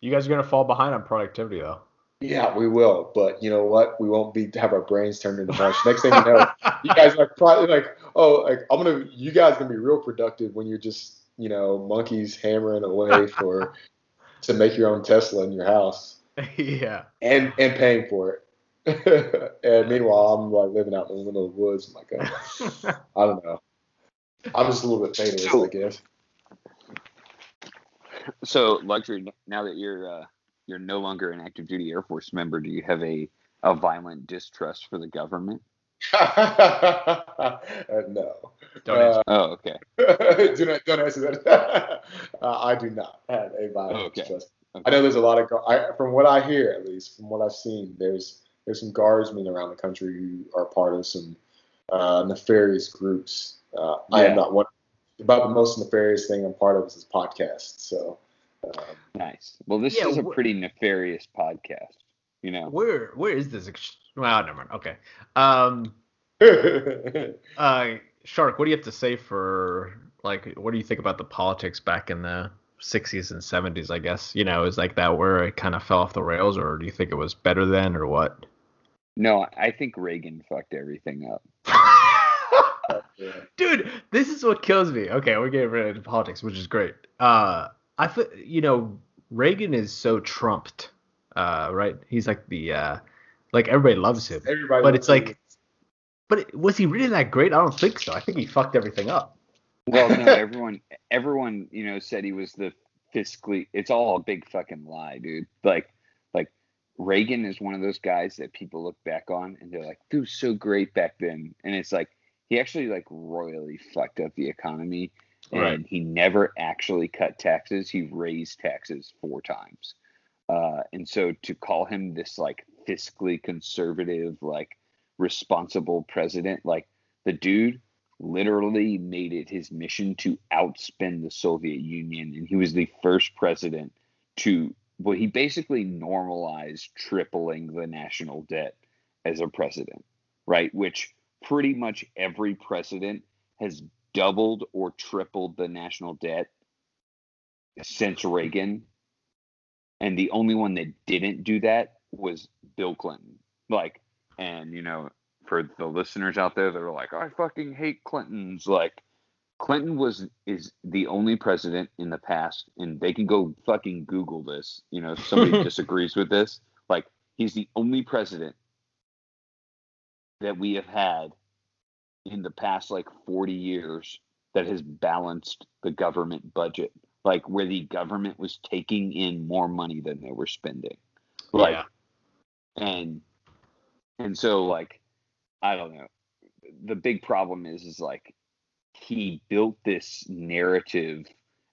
you guys are gonna fall behind on productivity though. Yeah, we will. But you know what? We won't be have our brains turned into mush. Next thing you know, you guys are probably like, oh, like I'm gonna, you guys gonna be real productive when you're just, you know, monkeys hammering away for to make your own Tesla in your house yeah. and and paying for it. and meanwhile, I'm like living out in the middle of the woods. I'm like, uh, I don't know. I'm just a little bit fatalist, I guess. So luxury. Now that you're uh, you're no longer an active duty Air Force member, do you have a a violent distrust for the government? Uh, no. Don't answer. Oh, okay. do not don't answer that. uh, I do not have a violent Okay. distrust. okay. I know there's a lot of, gu- I, from what I hear at least, from what I've seen, there's there's some guardsmen around the country who are part of some uh, nefarious groups. Uh, I am not one. about the most nefarious thing I'm part of is this podcast. So. Um, Nice. Well, this Yeah, is a wh- pretty nefarious podcast. You know. Where where is this? Ex- well, never mind. Okay. Um. Uh, Shark, what do you have to say for like what do you think about the politics back in the 60s and 70s? I guess you know is like that where it kind of fell off the rails, or do you think it was better then, or what? No, I think Reagan fucked everything up. Dude, this is what kills me. Okay, we're getting rid of politics, which is great. Uh, I feel you know Reagan is so trumped, uh, right? He's like the uh, like everybody loves him, Everybody. but loves it's like, it. but was he really that great? I don't think so. I think he fucked everything up. Well, no, everyone, everyone, you know, said he was the fiscally. It's all a big fucking lie, dude. Like, like Reagan is one of those guys that people look back on and they're like, "Dude, was so great back then," and it's like he actually like royally fucked up the economy, and Right. he never actually cut taxes. He raised taxes four times, uh, and so to call him this like fiscally conservative, like responsible president, like the dude literally made it his mission to outspend the Soviet Union. And he was the first president to, well, he basically normalized tripling the national debt as a president, right? Which pretty much every president has doubled or tripled the national debt since Reagan. And the only one that didn't do that was Bill Clinton. Like, and you know, for the listeners out there that are like, I fucking hate Clintons. Like, Clinton was is the only president in the past, and they can go fucking Google this. You know, if somebody disagrees with this. Like, he's the only president that we have had in the past like 40 years that has balanced the government budget. Like, where the government was taking in more money than they were spending. Like, Yeah. And and so like i don't know. The big problem is is like he built this narrative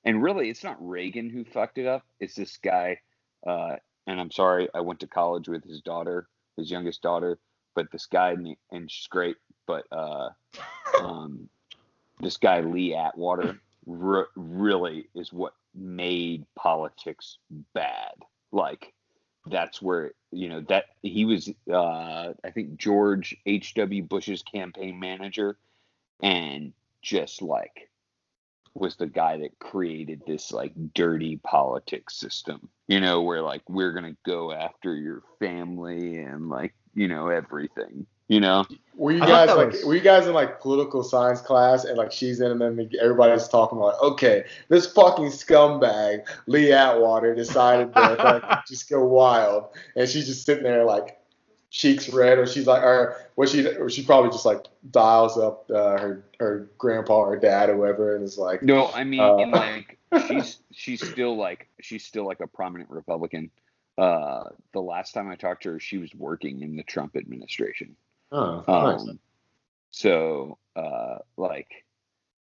and really it's not reagan who fucked it up. It's this guy uh and i'm sorry i went to college with his daughter his youngest daughter but this guy and she's great but uh um this guy lee atwater re- really is what made politics bad. Like that's where you know that he was uh i think george h.w bush's campaign manager and just like was the guy that created this like dirty politics system you know where like we're gonna go after your family and like you know everything you know? Were you I guys like was- were you guys in like political science class and like she's in and then everybody's talking about okay this fucking scumbag Lee Atwater decided to like just go wild. And she's just sitting there like cheeks red or she's like or what she or she probably just like dials up uh, her her grandpa or dad or whoever and is like no i mean Uh. like she's she's still like she's still like a prominent republican. Uh the last time i talked to her she was working in the trump administration oh, Um, nice. So, uh, like,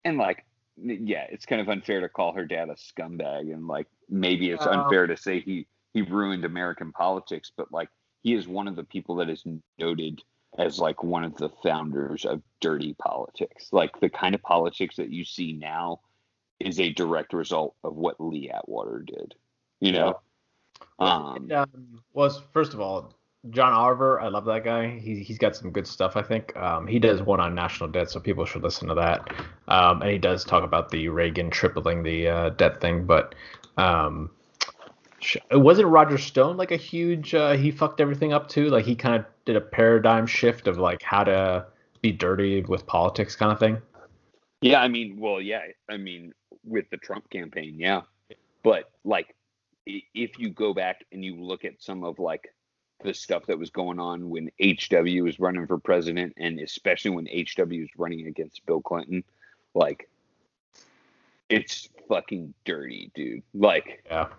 and like, yeah, it's kind of unfair to call her dad a scumbag, and like, maybe it's Um, unfair to say he he ruined American politics, but like, he is one of the people that is noted as like one of the founders of dirty politics. Like the kind of politics that you see now is a direct result of what Lee Atwater did. You know. Um, um, was first of all, John Oliver. I love that guy. He he's got some good stuff. I think um, he does one on national debt, so people should listen to that. Um, and he does talk about the Reagan tripling the uh, debt thing, but um, sh- wasn't Roger Stone like a huge? Uh, he fucked everything up too. Like he kind of did a paradigm shift of like how to be dirty with politics, kind of thing. Yeah, I mean, well, yeah, I mean, with the Trump campaign, yeah. But like, if you go back and you look at some of like the stuff that was going on when HW was running for president, and especially when HW was running against Bill Clinton, like, it's fucking dirty, dude. Like, Yeah.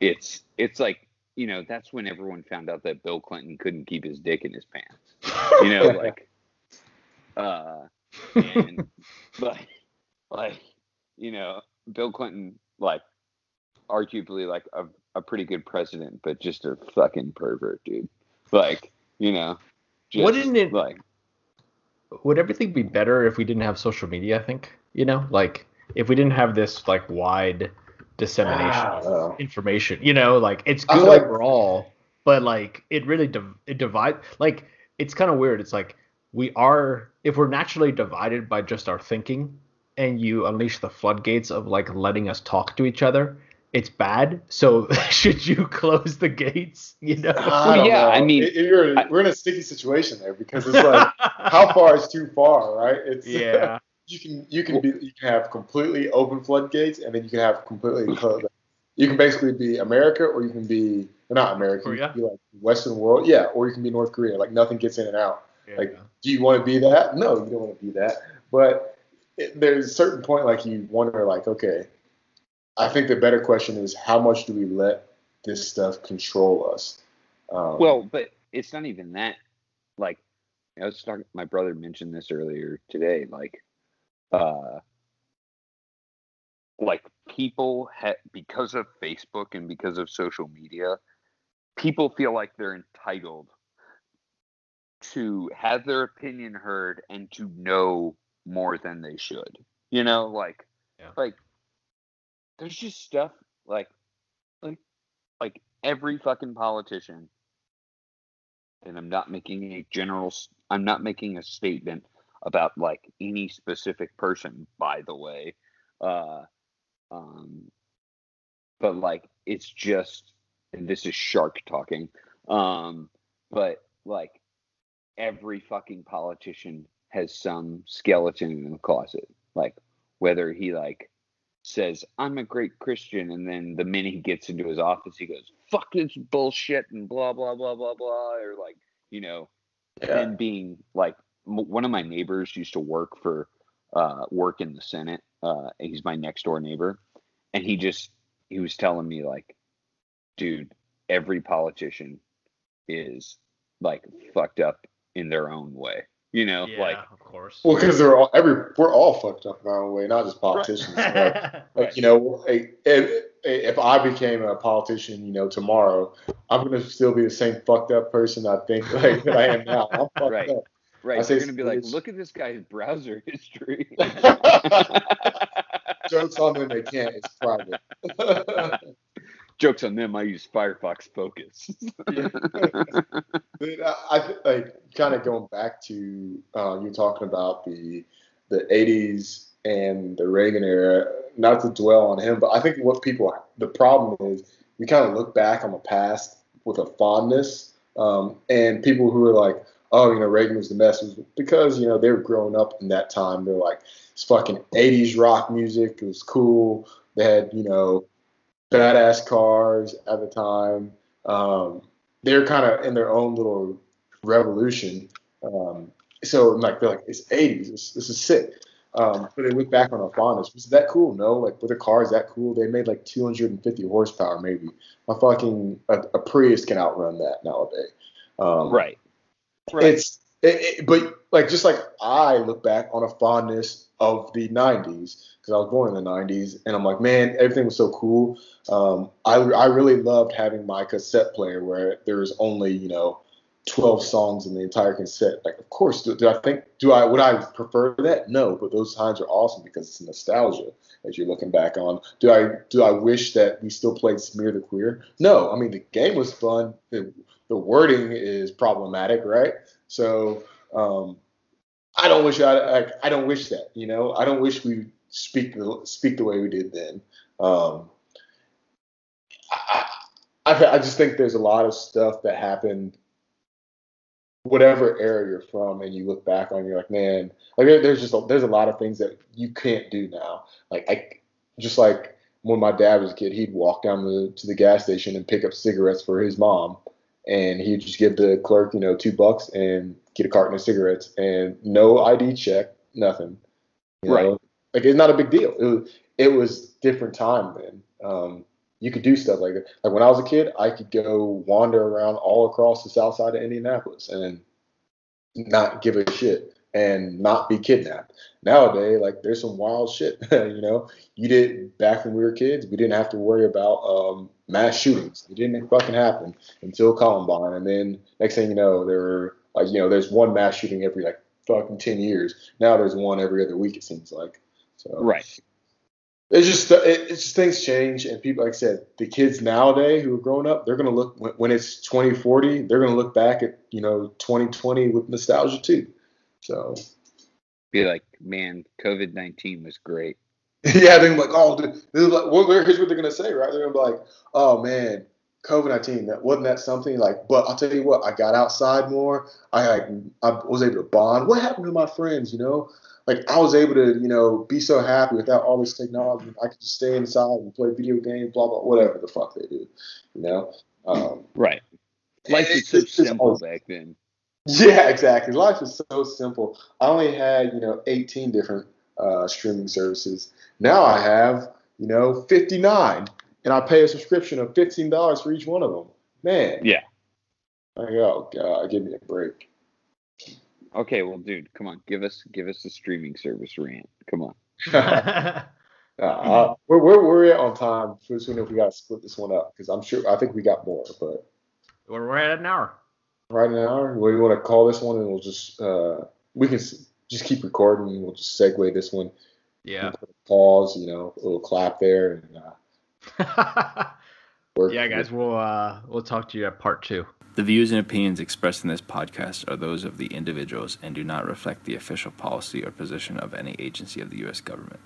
it's it's like you know that's when everyone found out that Bill Clinton couldn't keep his dick in his pants. You know, like, uh, and like, like, you know, Bill Clinton, like, arguably like a, a pretty good president, but just a fucking pervert, dude. Like, you know, just, Wouldn't it- like? would everything be better if we didn't have social media? I think you know, like if we didn't have this like wide dissemination I of information, you know, like it's good like- overall, but like it really div- it divide like it's kind of weird. It's like we are if we're naturally divided by just our thinking, and you unleash the floodgates of like letting us talk to each other. It's bad. So should you close the gates? You know. I don't yeah, know. I mean, It- it- you're, I- we're in a sticky situation there because it's like, how far is too far, right? It's yeah. you can you can be you can have completely open floodgates and then you can have completely closed. You can basically be America or you can be or not America. You can be like Western world, yeah, or you can be North Korea. Like nothing gets in and out. yeah. Like, do you want to be that? No, you don't want to be that. But it, there's a certain point like you wonder like, okay, I think the better question is how much do we let this stuff control us? Um, Well, but it's not even that. Like, I was talking. My brother mentioned this earlier today. Like, uh, like people ha- because of Facebook and because of social media, people feel like they're entitled to have their opinion heard and to know more than they should. You know, like, Yeah. like there's just stuff like, like, like every fucking politician and I'm not making a general I'm not making a statement about like any specific person by the way uh um but like it's just and this is shark talking um but like every fucking politician has some skeleton in the closet like whether he like says i'm a great christian and then the minute he gets into his office he goes fuck this bullshit and blah blah blah blah blah or like you know yeah. and being like m- one of my neighbors used to work for uh work in the senate uh he's my next door neighbor and he just he was telling me like dude every politician is like fucked up in their own way you know yeah, like of course. Well, because they're all every we're all fucked up in our own way, not just politicians. Like, like Right. you know, like, if if I became a politician, you know, tomorrow, I'm gonna still be the same fucked up person I think like that I am now. I'm fucked Right. up. right I say you're gonna be like look at this guy's browser history Jokes on them, they can't. It's private. Jokes on them i use firefox focus But I, I like kind of going back to uh, you talking about the the 80s and the Reagan era. Not to dwell on him, but I think what people the problem is we kind of look back on the past with a fondness, um, and people who are like, oh, you know, Reagan was the best was because you know they were growing up in that time. They're like, it's fucking 80s rock music. It was cool. They had you know badass cars at the time. Um, they're kind of in their own little revolution. Um, so like they're like it's 80s. This, this is sick. Um, but they look back on fondness. Was that cool? No. Like were the cars that cool? They made like 250 horsepower maybe. A fucking a, a Prius can outrun that nowadays. Um, right It's it, it, but like just like I look back on a fondness of the 90s because I was born in the 90s and I'm like man everything was so cool. Um, I I really loved having my cassette player where there was only you know 12 songs in the entire cassette. Like of course do, do I think do I would I prefer that? No, but those times are awesome because it's nostalgia that you're looking back on. Do I do I wish that we still played Smear the Queer? No, I mean the game was fun. The wording is problematic, right? So um, I don't wish I, I I don't wish that. You know, I don't wish we speak the speak the way we did then. Um, I, I I just think there's a lot of stuff that happened. Whatever era you're from, and you look back on, you're like, man, like there- there's just a, there's a lot of things that you can't do now. Like I, just like when my dad was a kid, he'd walk down the, to the gas station and pick up cigarettes for his mom, and he'd just give the clerk, you know, two bucks and get a carton of cigarettes and no ID check, nothing. You Right. know? Like it's not a big deal. It was, it was different time then. Um, you could do stuff like that. Like when I was a kid, I could go wander around all across the south side of Indianapolis and not give a shit and not be kidnapped. Nowadays, like there's some wild shit. you know, you did back when we were kids. We didn't have to worry about um, mass shootings. It didn't fucking happen until Columbine, and then next thing you know, there were like you know there's one mass shooting every like fucking ten years. Now there's one every other week. It seems like. So right It's just it, it's just things change, and people, like I said, the kids nowadays who are growing up, they're gonna look when, when it's 2040, they're gonna look back at you know 2020 with nostalgia too. So Be like, man, COVID nineteen was great. yeah, they're like, oh, dude, this is like, well, here's what they're gonna say, right? They're gonna be like, oh man, COVID nineteen, that wasn't that something? Like, but I'll tell you what, I got outside more. I like, I was able to bond. What happened to my friends? You know, like I was able to, you know, be so happy without all this technology. I could just stay inside and play video games, blah blah, whatever the fuck they do. You know, um, Right. Life was so simple back then. Yeah, exactly. Life is so simple. I only had, you know, 18 different uh, streaming services. Now I have, you know, 59, and I pay a subscription of $15 for each one of them. Man. Yeah. Like, oh God, give me a break. Okay, well, dude, come on, give us give us the streaming service rant. Come on. uh, uh, where, where we're at on time, so soon if we got to split this one up because I'm sure I think we got more, but We're, we're at an hour. right an now we want to call this one and we'll just uh, we can s- just keep recording. and We'll just segue this one. Yeah. Put a pause, you know, a little clap there, and uh, yeah, guys, we'll uh, we'll talk to you at part two. The views and opinions expressed in this podcast are those of the individuals and do not reflect the official policy or position of any agency of the U.S. government.